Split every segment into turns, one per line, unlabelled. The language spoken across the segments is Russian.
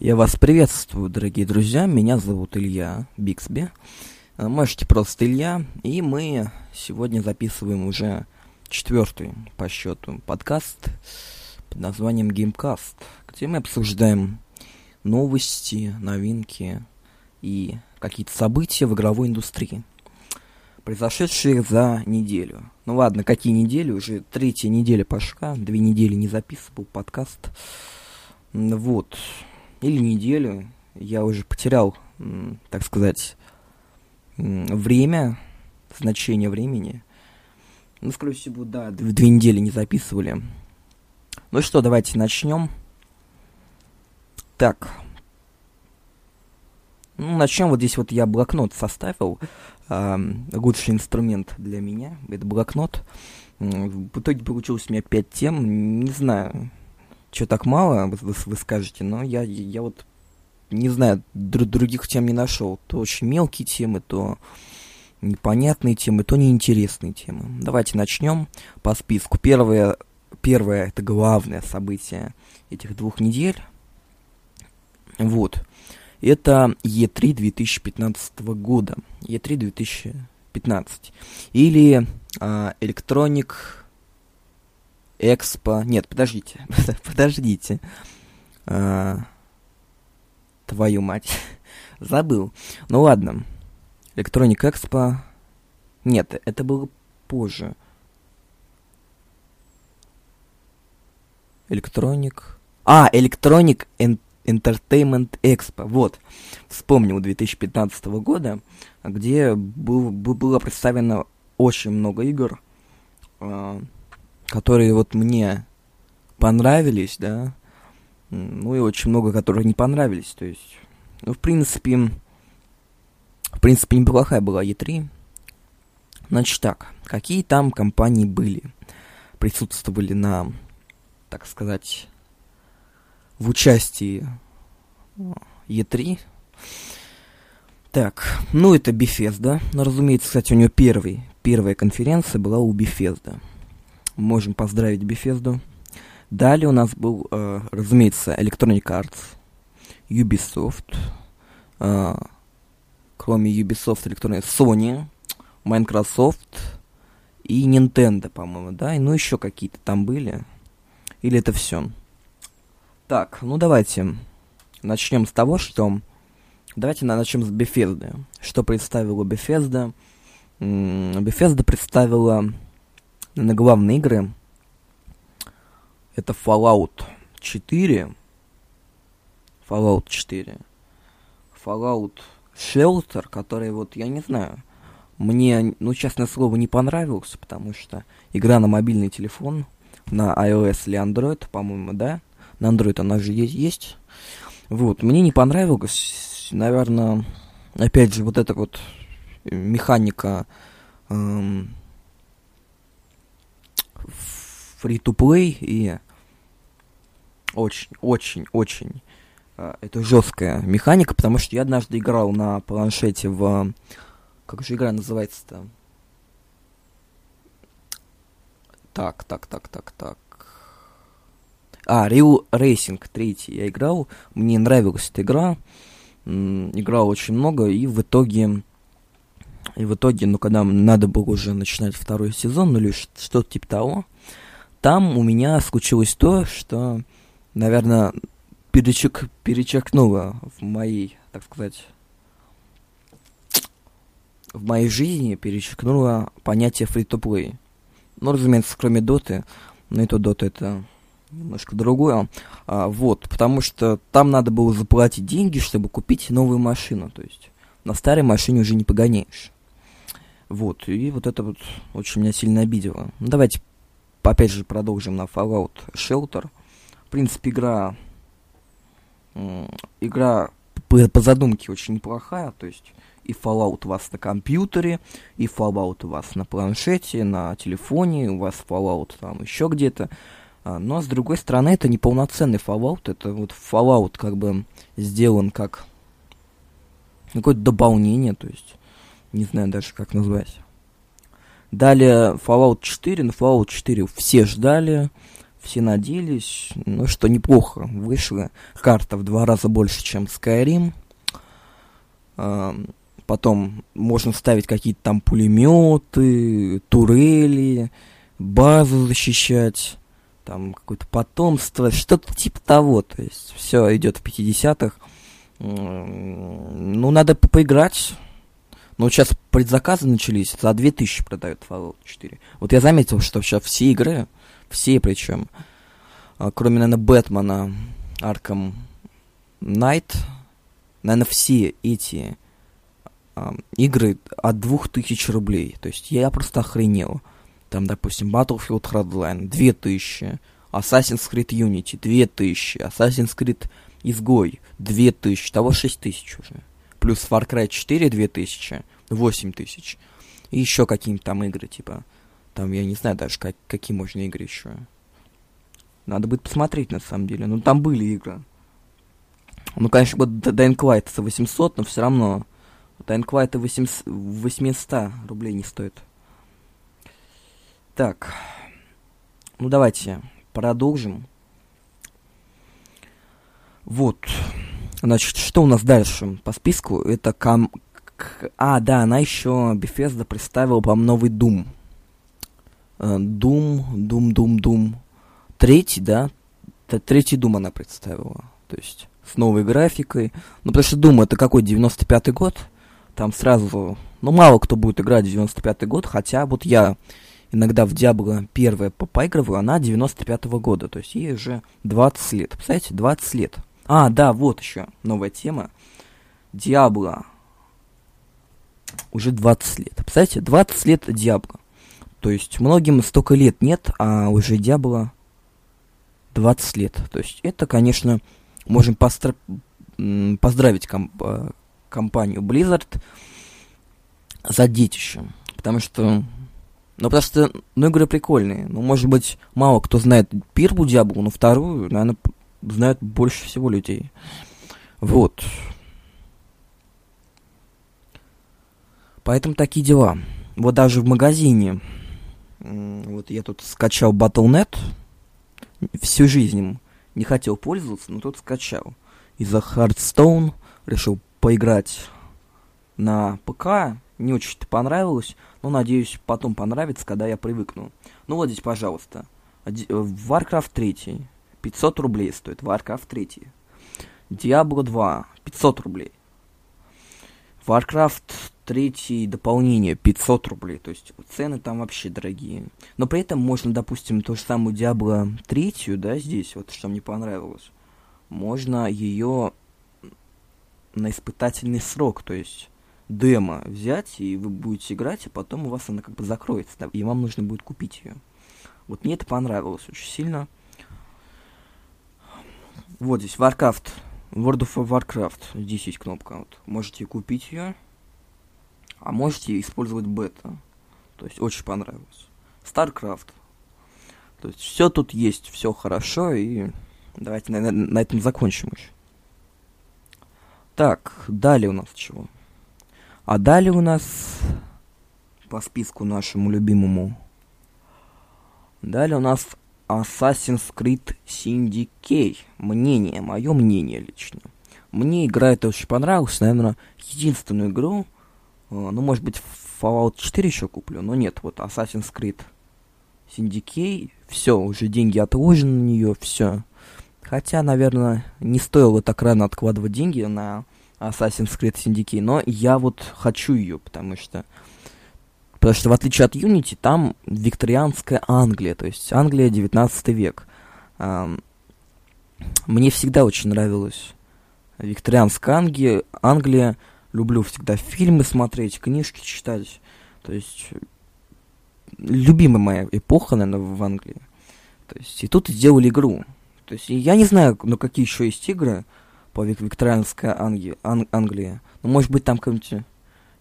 Я вас приветствую, дорогие друзья. Меня зовут Илья Биксби. А, можете просто Илья. И мы сегодня записываем уже четвертый по счету подкаст под названием Gamecast, где мы обсуждаем новости, новинки и какие-то события в игровой индустрии, произошедшие за неделю. Ну ладно, какие недели? Уже третья неделя пошла, две недели не записывал подкаст. Вот. Или неделю. Я уже потерял, так сказать, время, значение времени. Ну, скорее всего, да, две недели не записывали. Ну что, давайте начнем. Так. Ну, начнем. Вот здесь вот я блокнот составил. Э, лучший инструмент для меня. Это блокнот. В итоге получилось у меня 5 тем. Не знаю, что так мало, вы, вы скажете, но я, я вот не знаю, др других тем не нашел. То очень мелкие темы, то непонятные темы, то неинтересные темы. Давайте начнем по списку. Первое, первое это главное событие этих двух недель. Вот. Это E3 2015 года. E3 2015. Или э, Electronic Экспо. Нет, подождите. подождите. А, твою мать. Забыл. Ну ладно. Electronic Expo. Нет, это было позже. Electronic. А, Electronic Entertainment Expo. Вот. Вспомнил 2015 года, где был, было представлено очень много игр. Которые вот мне понравились, да, ну и очень много, которые не понравились, то есть, ну, в принципе, в принципе, неплохая была E3. Значит так, какие там компании были, присутствовали на, так сказать, в участии E3. Так, ну это Bethesda, ну, разумеется, кстати, у нее первый, первая конференция была у Bethesda можем поздравить Bethesda. Далее у нас был, э, разумеется, Electronic Arts, Ubisoft, э, кроме Ubisoft, Electronic Sony, Microsoft и Nintendo, по-моему, да, и ну еще какие-то там были. Или это все? Так, ну давайте начнем с того, что... Давайте начнем с Bethesda. Что представила Bethesda? Bethesda представила на главные игры. Это Fallout 4, Fallout 4, Fallout Shelter, который вот, я не знаю, мне, ну, честное слово, не понравился, потому что игра на мобильный телефон, на iOS или Android, по-моему, да? На Android она же есть, есть. Вот, мне не понравилось, наверное, опять же, вот эта вот механика эм, фри-то-плей и очень, очень, очень э, это жесткая механика, потому что я однажды играл на планшете в... Как же игра называется-то? Так, так, так, так, так. А, Real Racing 3 я играл. Мне нравилась эта игра. играл очень много, и в итоге... И в итоге, ну, когда надо было уже начинать второй сезон, ну, или что-то типа того, там у меня случилось то, что, наверное, перечек, перечеркнуло в моей, так сказать, в моей жизни перечеркнуло понятие free-to-play. Ну, разумеется, кроме доты, но и то дота это немножко другое. А, вот, потому что там надо было заплатить деньги, чтобы купить новую машину. То есть на старой машине уже не погоняешь. Вот, и вот это вот очень меня сильно обидело. Ну, давайте опять же, продолжим на Fallout Shelter. В принципе, игра... Игра по, по задумке очень неплохая, то есть и Fallout у вас на компьютере, и Fallout у вас на планшете, на телефоне, у вас Fallout там еще где-то. А, но с другой стороны, это не полноценный Fallout, это вот Fallout как бы сделан как какое-то дополнение, то есть не знаю даже как назвать. Далее Fallout 4, на Fallout 4 все ждали, все надеялись, ну, что неплохо вышла. Карта в два раза больше, чем Skyrim. Потом можно ставить какие-то там пулеметы, турели, базу защищать, там какое-то потомство, что-то типа того. То есть все идет в 50-х. Ну, надо поиграть. Ну, сейчас предзаказы начались, за 2000 продают Fallout 4. Вот я заметил, что сейчас все игры, все причем, а, кроме, наверное, Бэтмена, Arkham Knight, наверное, все эти а, игры от 2000 рублей. То есть я просто охренел. Там, допустим, Battlefield Hardline 2000, Assassin's Creed Unity 2000, Assassin's Creed Изгой 2000, того 6000 уже. Плюс Far Cry 4 2000, 8000. И еще какие-нибудь там игры, типа, там, я не знаю даже, как, какие можно игры еще. Надо будет посмотреть, на самом деле. Ну, там были игры. Ну, конечно, вот Dying Light за 800, но все равно. Dying Light 800, 800 рублей не стоит. Так. Ну, давайте продолжим. Вот. Значит, что у нас дальше по списку? Это кам... А, да, она еще, Bethesda представила, по новый Doom. Э, Doom, Doom, Doom, Doom. Третий, да? Третий Doom она представила. То есть с новой графикой. Ну, потому что Doom это какой, 95-й год? Там сразу, ну, мало кто будет играть в 95-й год, хотя вот я иногда в Diablo первая поигрываю, она 95-го года, то есть ей уже 20 лет. Представляете, 20 лет. А, да, вот еще новая тема. Диабло. Уже 20 лет. Представляете, 20 лет Диабло. То есть многим столько лет нет, а уже Диабло 20 лет. То есть это, конечно, можем постра... поздравить комп... Э, компанию Blizzard за детищем. Потому что... Ну, потому что, ну, игры прикольные. Ну, может быть, мало кто знает первую Диаблу, но вторую, наверное, знают больше всего людей. Вот. Поэтому такие дела. Вот даже в магазине, вот я тут скачал Battle.net, всю жизнь не хотел пользоваться, но тут скачал. Из-за Hearthstone решил поиграть на ПК, не очень-то понравилось, но надеюсь потом понравится, когда я привыкну. Ну вот здесь, пожалуйста, Warcraft 3, 500 рублей стоит. Warcraft 3. Diablo 2. 500 рублей. Warcraft 3 дополнение 500 рублей. То есть цены там вообще дорогие. Но при этом можно, допустим, ту же самую Diablo 3, да, здесь, вот что мне понравилось. Можно ее на испытательный срок, то есть демо взять, и вы будете играть, а потом у вас она как бы закроется, и вам нужно будет купить ее. Вот мне это понравилось очень сильно. Вот здесь Warcraft. World of Warcraft. Здесь есть кнопка. Вот. Можете купить ее. А можете использовать бета. То есть очень понравилось. StarCraft. То есть все тут есть, все хорошо, и давайте на, на, на этом закончим еще. Так, далее у нас чего? А далее у нас по списку нашему любимому. Далее у нас Assassin's Creed Syndicate. Мнение, мое мнение лично. Мне игра эта очень понравилась, наверное, единственную игру, э, ну, может быть, Fallout 4 еще куплю, но нет, вот Assassin's Creed Syndicate, все, уже деньги отложены на нее, все. Хотя, наверное, не стоило так рано откладывать деньги на Assassin's Creed Syndicate, но я вот хочу ее, потому что Потому что в отличие от Unity, там викторианская Англия, то есть Англия 19 век. Мне всегда очень нравилась викторианская Англия. Англия. Люблю всегда фильмы смотреть, книжки читать. То есть любимая моя эпоха, наверное, в Англии. То есть и тут сделали игру. То есть я не знаю, ну какие еще есть игры по вик викторианской Англии, Ан Англии. Ну, может быть, там какой-нибудь,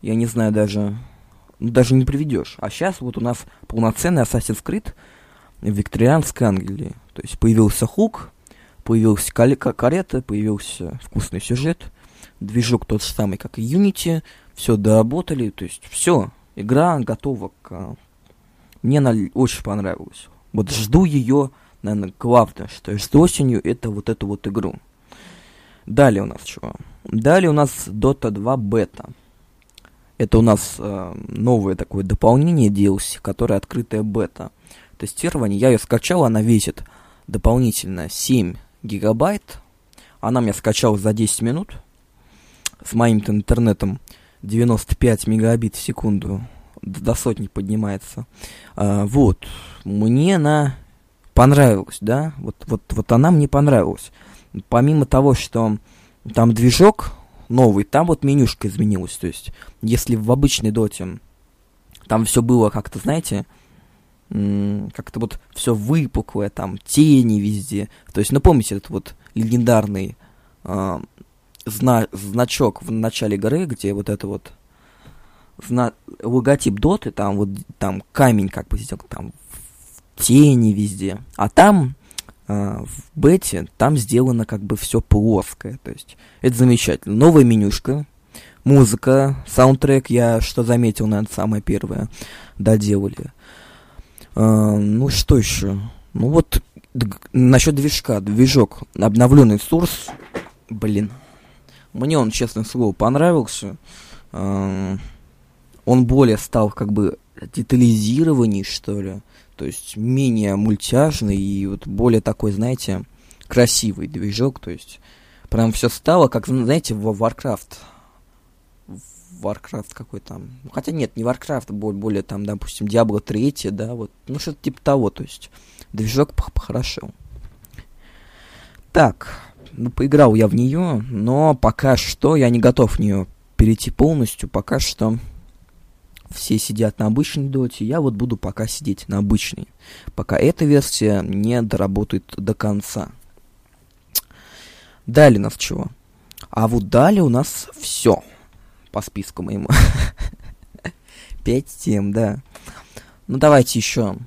я не знаю даже, даже не приведешь. А сейчас вот у нас полноценный Assassin's Creed в викторианской Англии. То есть появился хук, появился карета, появился вкусный сюжет, движок тот же самый, как и Unity, все доработали, то есть все, игра готова к... Мне она очень понравилась. Вот жду ее наверное, главное, что я жду осенью, это вот эту вот игру. Далее у нас чего? Далее у нас Dota 2 бета. Это у нас э, новое такое дополнение DLC, которое открытая бета. Тестирование, я ее скачал, она весит дополнительно 7 гигабайт. Она меня скачала за 10 минут. С моим интернетом 95 мегабит в секунду до сотни поднимается. А, вот. Мне она понравилась, да? Вот, вот, вот она мне понравилась. Помимо того, что там движок новый, там вот менюшка изменилась. То есть, если в обычной доте там все было как-то, знаете, как-то вот все выпуклое, там тени везде. То есть, ну помните этот вот легендарный э, зна значок в начале игры, где вот это вот зна логотип доты, там вот там камень как бы сделан, там тени везде. А там в бете там сделано как бы все плоское. То есть это замечательно. Новая менюшка, музыка, саундтрек, я что заметил, наверное, самое первое доделали. А, ну, что еще? Ну, вот насчет движка. Движок. Обновленный Source. Блин. Мне он, честное слово, понравился. А, он более стал как бы детализированней, что ли. То есть менее мультяжный и вот более такой, знаете, красивый движок. То есть прям все стало, как, знаете, в Warcraft Warcraft какой там. Хотя нет, не Warcraft, более, более там, допустим, Diablo 3, да, вот. Ну, что-то типа того, то есть движок похорошел. Так, ну, поиграл я в нее, но пока что я не готов в нее перейти полностью. Пока что все сидят на обычной доте, я вот буду пока сидеть на обычной. Пока эта версия не доработает до конца. Далее нас чего? А вот далее у нас все по списку моему. Пять тем, да. Ну, давайте еще.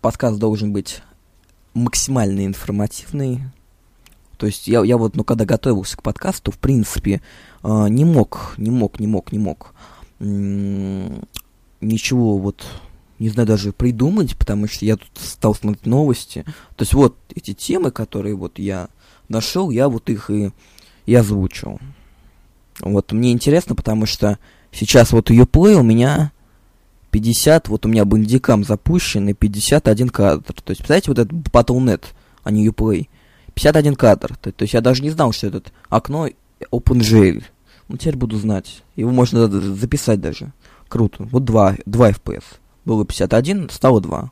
Подкаст должен быть максимально информативный. То есть я, я вот, ну, когда готовился к подкасту, в принципе, э, не мог, не мог, не мог, не мог ничего вот, не знаю, даже придумать, потому что я тут стал смотреть новости. То есть вот эти темы, которые вот я нашел, я вот их и, и озвучил. Вот мне интересно, потому что сейчас вот Uplay у меня 50, вот у меня бандикам запущен и 51 кадр. То есть, представляете, вот этот Battle.net, а не Uplay. 51 кадр. То, то есть я даже не знал, что этот окно OpenGL. Ну, теперь буду знать. Его можно записать даже. Круто. Вот 2, 2 FPS. Было 51, стало 2.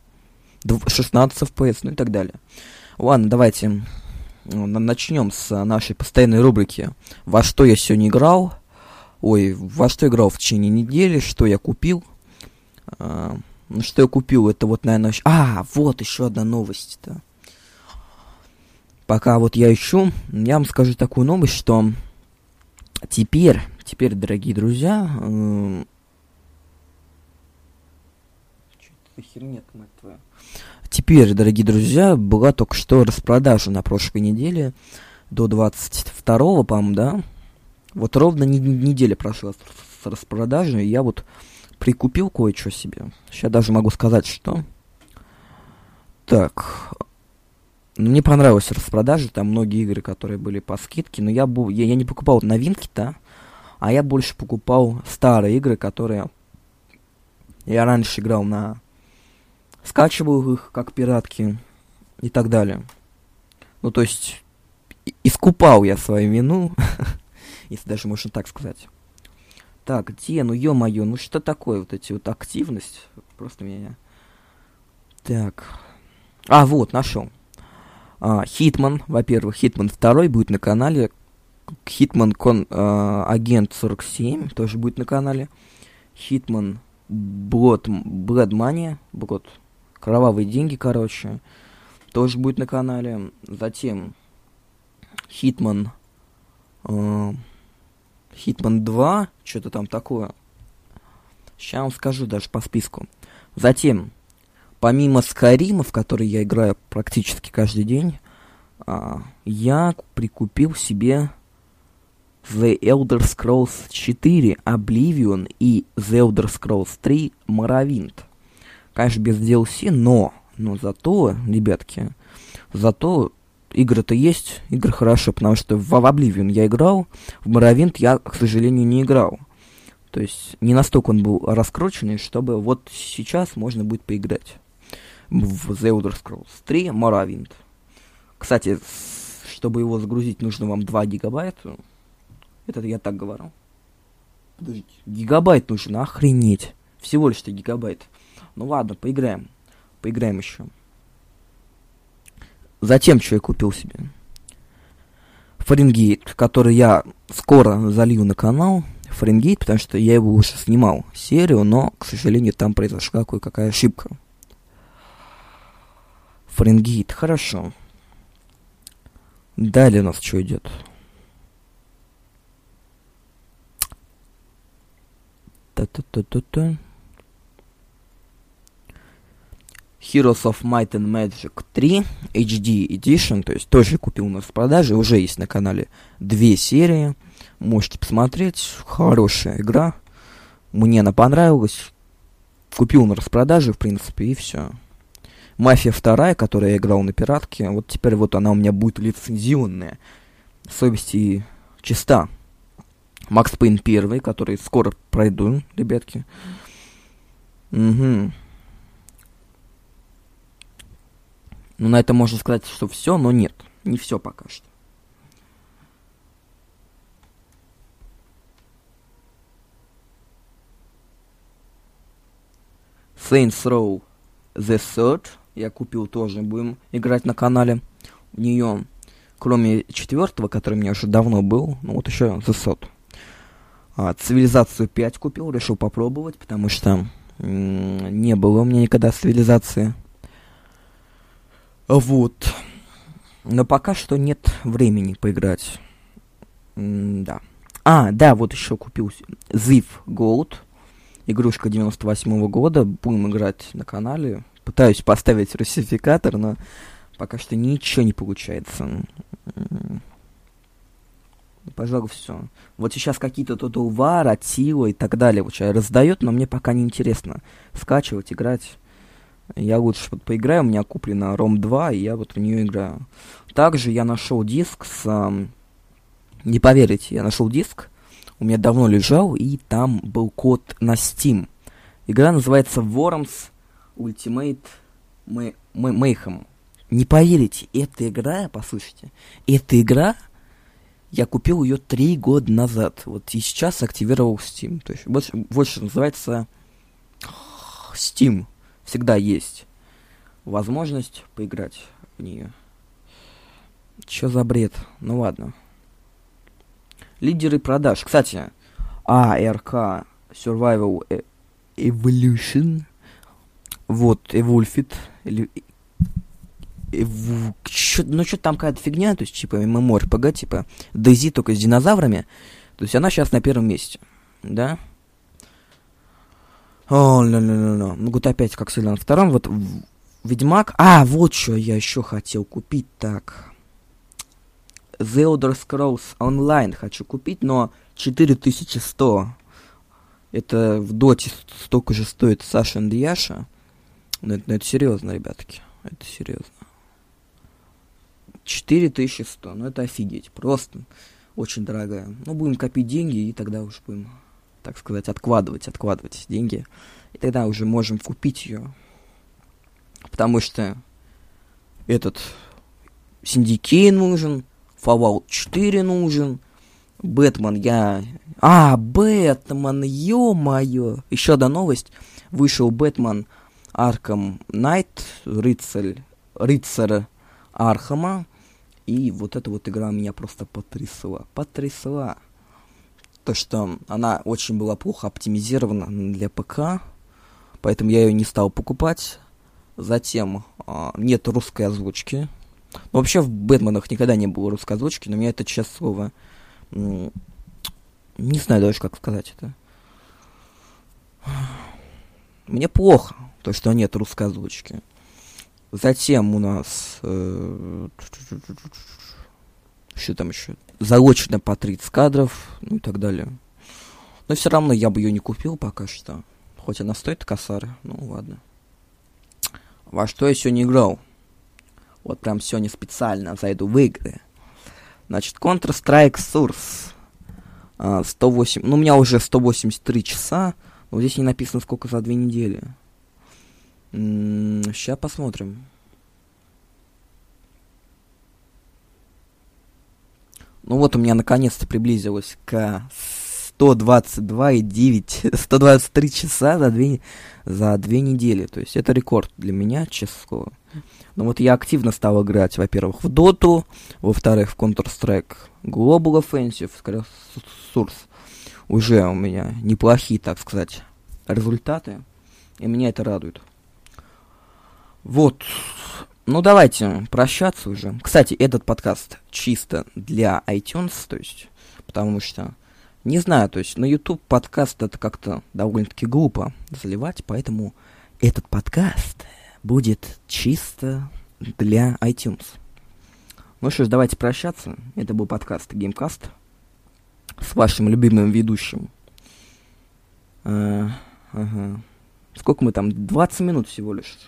16 FPS, ну и так далее. Ладно, давайте начнем с нашей постоянной рубрики «Во что я сегодня играл?» Ой, во что играл в течение недели, что я купил. А, ну, что я купил, это вот, наверное... А, вот еще одна новость-то. Пока вот я ищу, я вам скажу такую новость, что теперь, теперь, дорогие друзья... Э, за херня, мать твою? Теперь, дорогие друзья, была только что распродажа на прошлой неделе до 22-го, по-моему, да? Вот ровно не, неделя прошла с, распродажи, и я вот прикупил кое-что себе. Сейчас даже могу сказать, что... Так, мне понравилась распродажа, там многие игры, которые были по скидке, но я, был, я, я не покупал новинки-то, а я больше покупал старые игры, которые я раньше играл на скачивал их как пиратки и так далее. Ну, то есть, искупал я свою вину, если даже можно так сказать. Так, где? Ну, ё-моё, ну что такое вот эти вот активность? Просто меня... Так. А, вот, нашел. А, Hitman, во-первых, Hitman 2 будет на канале. Hitman Con, а, Агент 47 тоже будет на канале. Hitman Blood, Blood Money, Blood, Кровавые деньги, короче. Тоже будет на канале. Затем Хитман. Э, Хитман 2. Что-то там такое. Сейчас вам скажу даже по списку. Затем, помимо Скайрима, в который я играю практически каждый день, э, я прикупил себе The Elder Scrolls 4 Oblivion и The Elder Scrolls 3 Morrowind. Конечно, без DLC, но, но зато, ребятки, Зато игры-то есть, игры хорошо, потому что в Oblivion я играл, в Morrowind я, к сожалению, не играл. То есть не настолько он был раскрученный, чтобы вот сейчас можно будет поиграть в The Elder Scrolls 3 Morrowind. Кстати, чтобы его загрузить, нужно вам 2 гигабайта. Это я так говорю. Подождите. Гигабайт нужен, охренеть. Всего лишь 1 гигабайт. Ну ладно, поиграем. Поиграем еще. Затем, что я купил себе? Фаренгейт, который я скоро залью на канал. Фаренгейт, потому что я его уже снимал серию, но, к сожалению, там произошла кое-какая ошибка. Фаренгейт, хорошо. Далее у нас что идет? Та-та-та-та-та. Heroes of Might and Magic 3 HD Edition, то есть тоже купил у нас в продаже, уже есть на канале две серии, можете посмотреть, хорошая игра, мне она понравилась, купил на распродаже, в принципе, и все. Мафия вторая, которая я играл на пиратке, вот теперь вот она у меня будет лицензионная, совесть и чиста. Макс Пейн первый, который скоро пройду, ребятки. Угу. Ну, на это можно сказать, что все, но нет. Не все пока что. Saints Row The Third. Я купил тоже, будем играть на канале. У нее, кроме четвертого, который у меня уже давно был, ну вот еще The Third. А, цивилизацию 5 купил, решил попробовать, потому что не было у меня никогда цивилизации. Вот. Но пока что нет времени поиграть. М да. А, да, вот еще купил Ziv Gold. Игрушка 98 -го года. Будем играть на канале. Пытаюсь поставить русификатор, но пока что ничего не получается. Пожалуй, все. Вот сейчас какие-то тут Увар, Атила и так далее вот раздает, но мне пока не интересно скачивать, играть. Я лучше вот поиграю, у меня куплена ROM 2, и я вот в нее играю. Также я нашел диск с... Эм, не поверите, я нашел диск, у меня давно лежал, и там был код на Steam. Игра называется Worms Ultimate Mayhem. Не поверите, эта игра, послушайте, эта игра, я купил ее три года назад. Вот и сейчас активировал Steam. То есть вот что называется Steam всегда есть возможность поиграть в нее. Чё за бред? Ну ладно. Лидеры продаж. Кстати, ARK Survival e- Evolution. Вот, Evolfit. Или... Ну, что там какая-то фигня, то есть, типа, MMORPG, типа, DayZ только с динозаврами. То есть, она сейчас на первом месте, да? О, ля ля Могут опять как сильно на втором. Вот Ведьмак. А, вот что я еще хотел купить так. The Elder Scrolls Online хочу купить, но 4100. Это в доте столько же стоит Саша и Яша. Но это, но это серьезно, ребятки. Это серьезно. 4100. Ну это офигеть. Просто очень дорогая. Ну, будем копить деньги, и тогда уж будем так сказать, откладывать, откладывать деньги. И тогда уже можем купить ее. Потому что этот Syndicate нужен, Fallout 4 нужен, Бэтмен я... А, Бэтмен, ё-моё! Еще одна новость. Вышел Batman Arkham Knight, рыцарь, рыцарь Архама. И вот эта вот игра меня просто потрясла. Потрясла то, что она очень была плохо оптимизирована для ПК, поэтому я ее не стал покупать. Затем э, нет русской озвучки. Ну, вообще в Бэтменах никогда не было русской озвучки, но меня это, честное слово, не знаю даже, как сказать это. Мне плохо, то, что нет русской озвучки. Затем у нас... Э, что там еще? Заочно по 30 кадров, ну и так далее. Но все равно я бы ее не купил пока что. Хоть она стоит косары, ну ладно. Во что я не играл? Вот прям сегодня специально зайду в игры. Значит, Counter-Strike Source. 108, а, ну, у меня уже 183 часа, но здесь не написано, сколько за две недели. Сейчас посмотрим. Ну вот у меня наконец-то приблизилось к 122,9, 123 часа за две, за две недели. То есть это рекорд для меня, слово. Но вот я активно стал играть, во-первых, в Доту, во-вторых, в Counter-Strike Global Offensive, Source. Уже у меня неплохие, так сказать, результаты. И меня это радует. Вот. Ну, давайте прощаться уже. Кстати, этот подкаст чисто для iTunes, то есть, потому что, не знаю, то есть, на YouTube подкаст это как-то довольно-таки глупо заливать, поэтому этот подкаст будет чисто для iTunes. Ну что ж, давайте прощаться. Это был подкаст Gamecast с вашим любимым ведущим. А, ага. Сколько мы там? 20 минут всего лишь.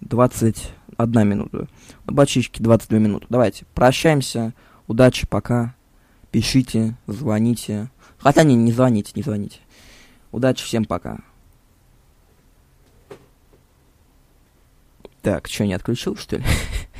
21 минута. На бачичке 22 минуты. Давайте, прощаемся. Удачи, пока. Пишите, звоните. Хотя не, не звоните, не звоните. Удачи, всем пока. Так, что, не отключил, что ли?